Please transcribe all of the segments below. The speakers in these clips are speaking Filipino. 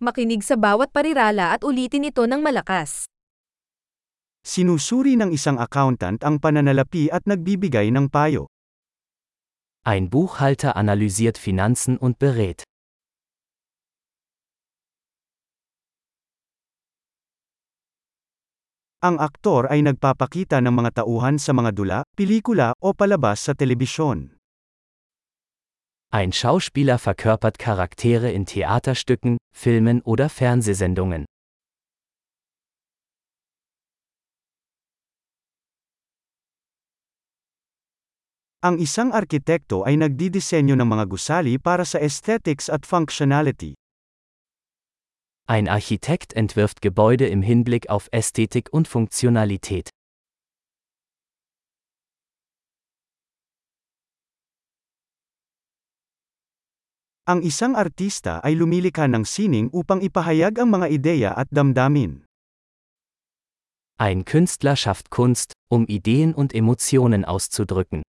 Makinig sa bawat parirala at ulitin ito ng malakas. Sinusuri ng isang accountant ang pananalapi at nagbibigay ng payo. Ein Buchhalter analysiert Finanzen und berät. Ang aktor ay nagpapakita ng mga tauhan sa mga dula, pelikula, o palabas sa telebisyon. Ein Schauspieler verkörpert Charaktere in Theaterstücken, Filmen oder Fernsehsendungen. Ang isang arkitekto ay nagdidisenyo ng mga gusali para sa aesthetics at functionality. Ein Architekt entwirft Gebäude im Hinblick auf Ästhetik und Funktionalität. Ang isang artista ay lumilikha ng sining upang ipahayag ang mga ideya at damdamin. Ein Künstler schafft Kunst, um Ideen und Emotionen auszudrücken.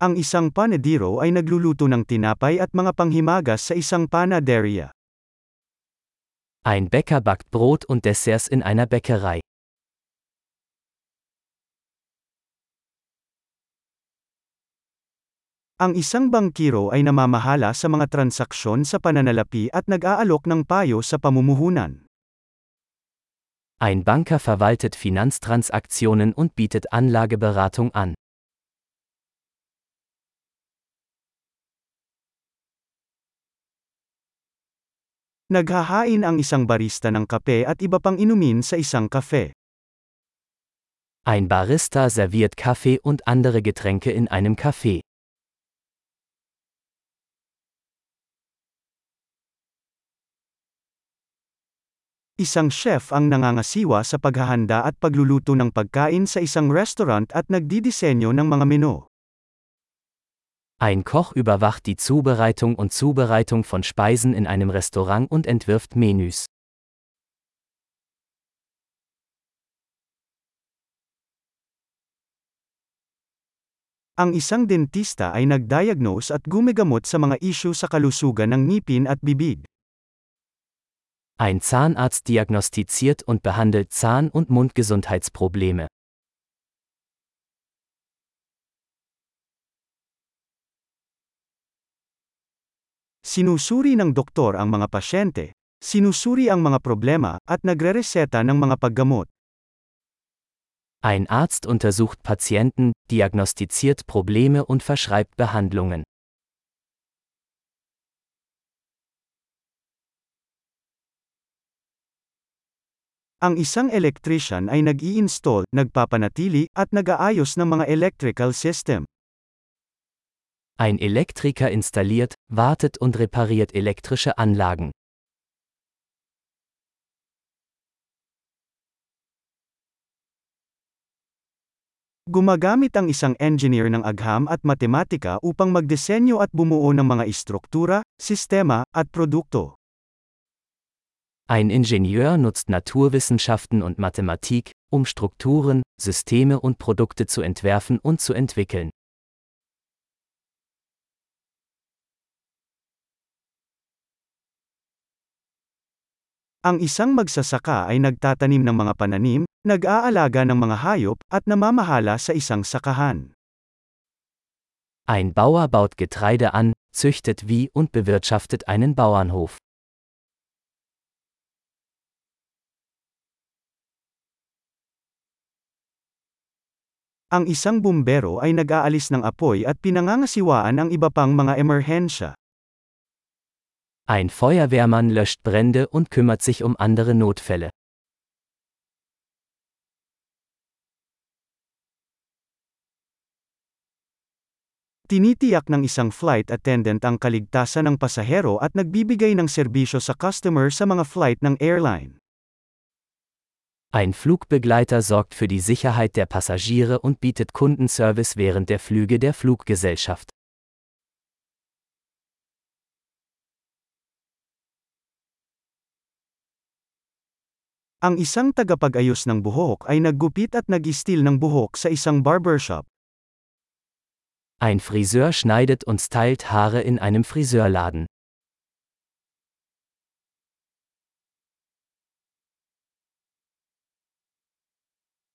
Ang isang panadero ay nagluluto ng tinapay at mga panghimagas sa isang panaderia. Ein Bäcker backt Brot und Desserts in einer Bäckerei. Ang isang bangkiro ay namamahala sa mga transaksyon sa pananalapi at nag-aalok ng payo sa pamumuhunan. Ein Banker verwaltet Finanztransaktionen und bietet Anlageberatung an. Naghahain ang isang barista ng kape at iba pang inumin sa isang kafe. Ein Barista serviert Kaffee und andere Getränke in einem Café. Isang chef ang nangangasiwa sa paghahanda at pagluluto ng pagkain sa isang restaurant at nagdidisenyo ng mga menu. Ein Koch überwacht die Zubereitung und Zubereitung von Speisen in einem Restaurant und entwirft Menüs. Ang isang dentista ay nagdiagnose at gumigamot sa mga isyu sa kalusugan ng ngipin at bibig. Ein Zahnarzt diagnostiziert und behandelt Zahn- und Mundgesundheitsprobleme. Sinusuri ng doktor ang mga pasyente, sinusuri ang mga problema, at nagrereseta ng mga paggamot. Ein Arzt untersucht Patienten, diagnostiziert Probleme und verschreibt Behandlungen. Ang isang electrician ay nag-i-install, nagpapanatili, at nag-aayos ng mga electrical system. Ein Elektriker installiert, wartet und repariert elektrische Anlagen. Gumagamit ang isang engineer ng agham at matematika upang magdisenyo at bumuo ng mga istruktura, sistema, at produkto. Ein Ingenieur nutzt Naturwissenschaften und Mathematik, um Strukturen, Systeme und Produkte zu entwerfen und zu entwickeln. Ang isang magsasaka ay nagtatanim ng mga pananim, nag-aalaga ng mga hayop, at namamahala sa isang sakahan. Ein Bauer baut Getreide an, züchtet Vieh und bewirtschaftet einen Bauernhof. Ang isang bumbero ay nag-aalis ng apoy at pinangangasiwaan ang iba pang mga emerhensya. Ein Feuerwehrmann löscht Brände und kümmert sich um andere Notfälle. Tinitiyak ng isang flight attendant ang kaligtasan ng pasahero at nagbibigay ng serbisyo sa customer sa mga flight ng airline. Ein Flugbegleiter sorgt für die Sicherheit der Passagiere und bietet Kundenservice während der Flüge der Fluggesellschaft. Ang isang tagapag-ayos ng buhok ay naggupit at nag-istil ng buhok sa isang barbershop. Ein Friseur schneidet und stylt Haare in einem Friseurladen.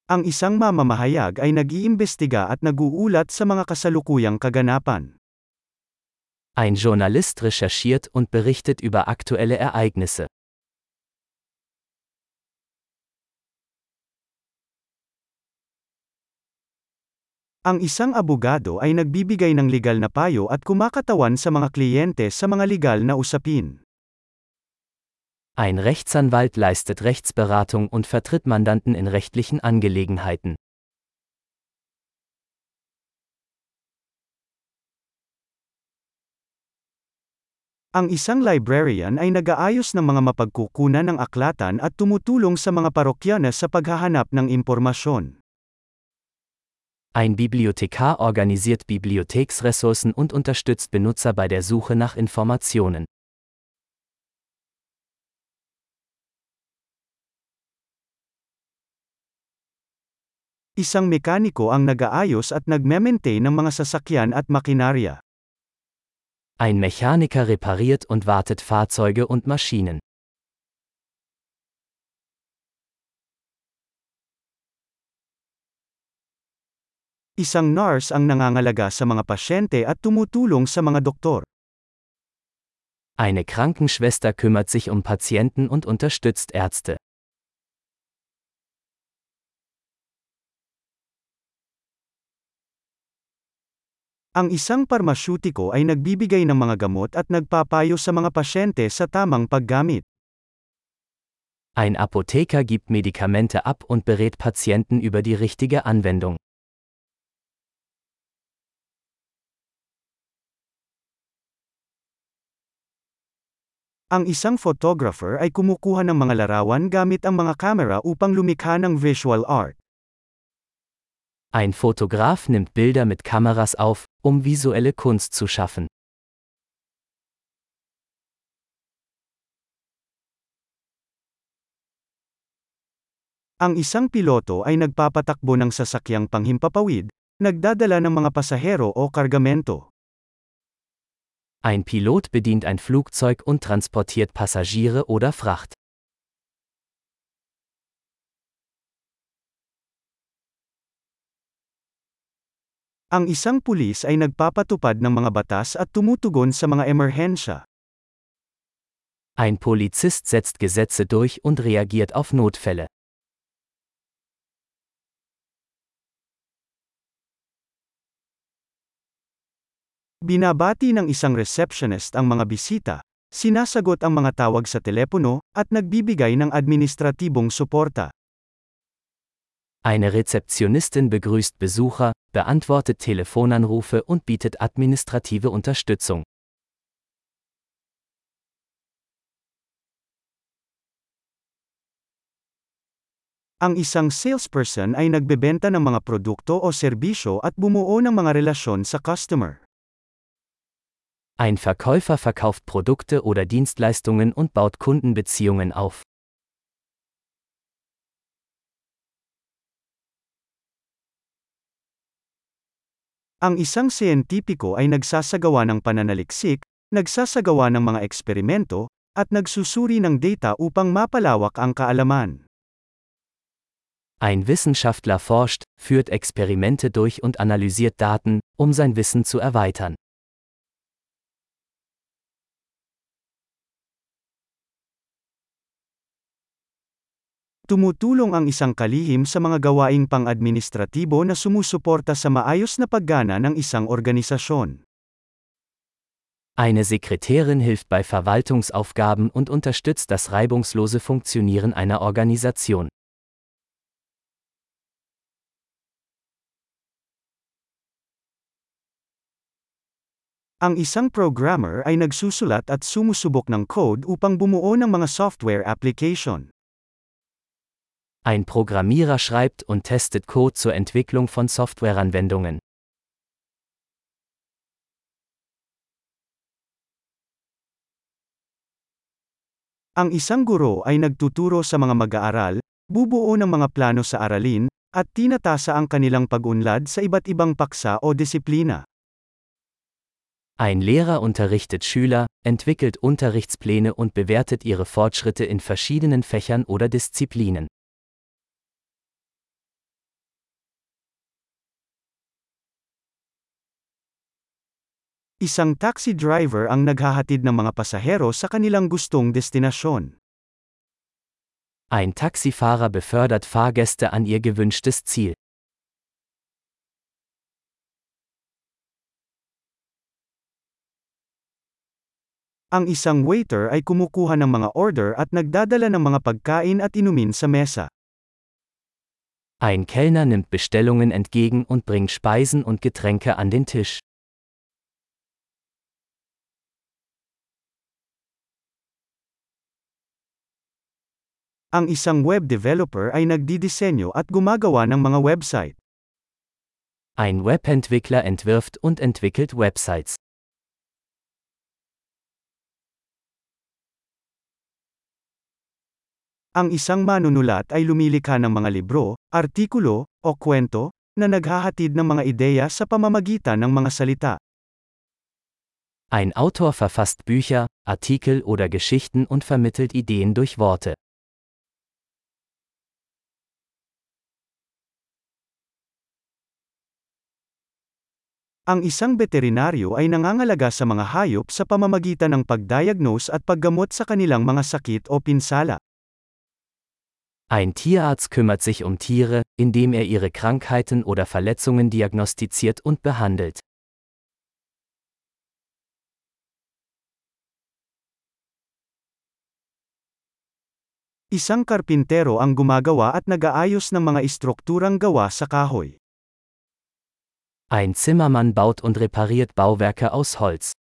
Ang isang mamamahayag ay nag-iimbestiga at nag-uulat sa mga kasalukuyang kaganapan. Ein Journalist recherchiert und berichtet über aktuelle Ereignisse. Ang isang abogado ay nagbibigay ng legal na payo at kumakatawan sa mga kliyente sa mga legal na usapin. Ein Rechtsanwalt leistet Rechtsberatung und vertritt Mandanten in rechtlichen Angelegenheiten. Ang isang librarian ay nag-aayos ng mga mapagkukunan ng aklatan at tumutulong sa mga parokyana sa paghahanap ng impormasyon. Ein Bibliothekar organisiert Bibliotheksressourcen und unterstützt Benutzer bei der Suche nach Informationen. Isang mekaniko ang nag-aayos at nagme-maintain ng mga sasakyan at makinarya. Ein Mechaniker repariert und wartet Fahrzeuge und Maschinen. Isang nurse ang nangangalaga sa mga pasyente at tumutulong sa mga doktor. Eine Krankenschwester kümmert sich um Patienten und unterstützt Ärzte. Ang isang parmasyutiko ay nagbibigay ng mga gamot at nagpapayo sa mga pasyente sa tamang paggamit. Ein Apotheker gibt Medikamente ab und berät Patienten über die richtige Anwendung. Ang isang photographer ay kumukuha ng mga larawan gamit ang mga kamera upang lumikha ng visual art. Ein Fotograf nimmt Bilder mit Kameras auf, um visuelle Kunst zu schaffen. Ang isang piloto ay nagpapatakbo ng sasakyang panghimpapawid, nagdadala ng mga pasahero o kargamento. Ein Pilot bedient ein Flugzeug und transportiert Passagiere oder Fracht. Ang isang pulis ay nagpapatupad ng mga batas at tumutugon sa mga emerhensya. Ein Polizist setzt Gesetze durch und reagiert auf Notfälle. Binabati ng isang receptionist ang mga bisita, sinasagot ang mga tawag sa telepono, at nagbibigay ng administratibong suporta. Eine Rezeptionistin begrüßt Besucher, beantwortet Telefonanrufe und bietet administrative Unterstützung. Ang isang salesperson ay nagbebenta ng mga produkto o serbisyo at bumuo ng mga relasyon sa customer. Ein Verkäufer verkauft Produkte oder Dienstleistungen und baut Kundenbeziehungen auf. Ang isang siyentipiko ay nagsasagawa ng pananaliksik, nagsasagawa ng mga eksperimento, at nagsusuri ng data upang mapalawak ang kaalaman. Ein Wissenschaftler forscht, führt Experimente durch und analysiert Daten, um sein Wissen zu erweitern. Tumutulong ang isang kalihim sa mga gawaing pang-administratibo na sumusuporta sa maayos na paggana ng isang organisasyon. Eine Sekretärin hilft bei Verwaltungsaufgaben und unterstützt das reibungslose Funktionieren einer Organisation. Ang isang programmer ay nagsusulat at sumusubok ng code upang bumuo ng mga software application. Ein Programmierer schreibt und testet Code zur Entwicklung von Softwareanwendungen. Ang isang guro ay nagtuturo sa mga mag-aaral, bubuo ng mga plano sa aralin, at tinatasa ang kanilang pag-unlad sa iba't ibang paksa o disiplina. Ein Lehrer unterrichtet Schüler, entwickelt Unterrichtspläne und bewertet ihre Fortschritte in verschiedenen Fächern oder Disziplinen. Isang taxi driver ang naghahatid ng mga pasahero sa kanilang gustong destinasyon. Ein Taxifahrer befördert Fahrgäste an ihr gewünschtes Ziel. Ang isang waiter ay kumukuha ng mga order at nagdadala ng mga pagkain at inumin sa mesa. Ein Kellner nimmt Bestellungen entgegen und bringt Speisen und Getränke an den Tisch. Ang isang web developer ay nagdidisenyo at gumagawa ng mga website. Ein Webentwickler entwirft und entwickelt Websites. Ang isang manunulat ay lumilikha ng mga libro, artikulo, o kwento, na naghahatid ng mga ideya sa pamamagitan ng mga salita. Ein Autor verfasst Bücher, Artikel oder Geschichten und vermittelt Ideen durch Worte. Ang isang veterinaryo ay nangangalaga sa mga hayop sa pamamagitan ng pagdiagnose at paggamot sa kanilang mga sakit o pinsala. Ein Tierarzt kümmert sich um Tiere, indem er ihre Krankheiten oder Verletzungen diagnostiziert und behandelt. Isang karpintero ang gumagawa at nag-aayos ng mga istrukturang gawa sa kahoy. Ein Zimmermann baut und repariert Bauwerke aus Holz.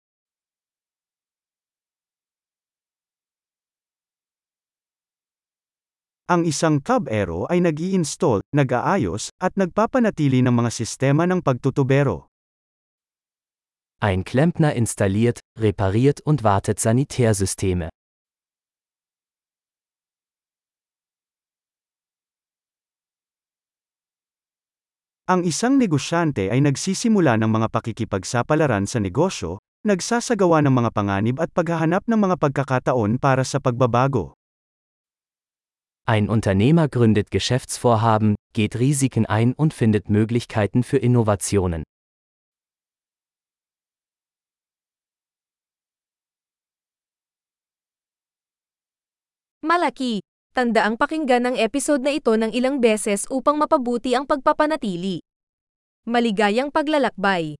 Ang isang tubero ay nag-i-install, nag-aayos, at nagpapanatili ng mga sistema ng pagtutubero. Ein Klempner installiert, repariert und wartet Sanitärsysteme. Ang isang negosyante ay nagsisimula ng mga pakikipagsapalaran sa negosyo, nagsasagawa ng mga panganib at paghahanap ng mga pagkakataon para sa pagbabago. Ein Unternehmer gründet Geschäftsvorhaben, geht Risiken ein und findet Möglichkeiten für Innovationen. Malaki. Tandaang pakinggan ang episode na ito ng ilang beses upang mapabuti ang pagpapanatili. Maligayang paglalakbay.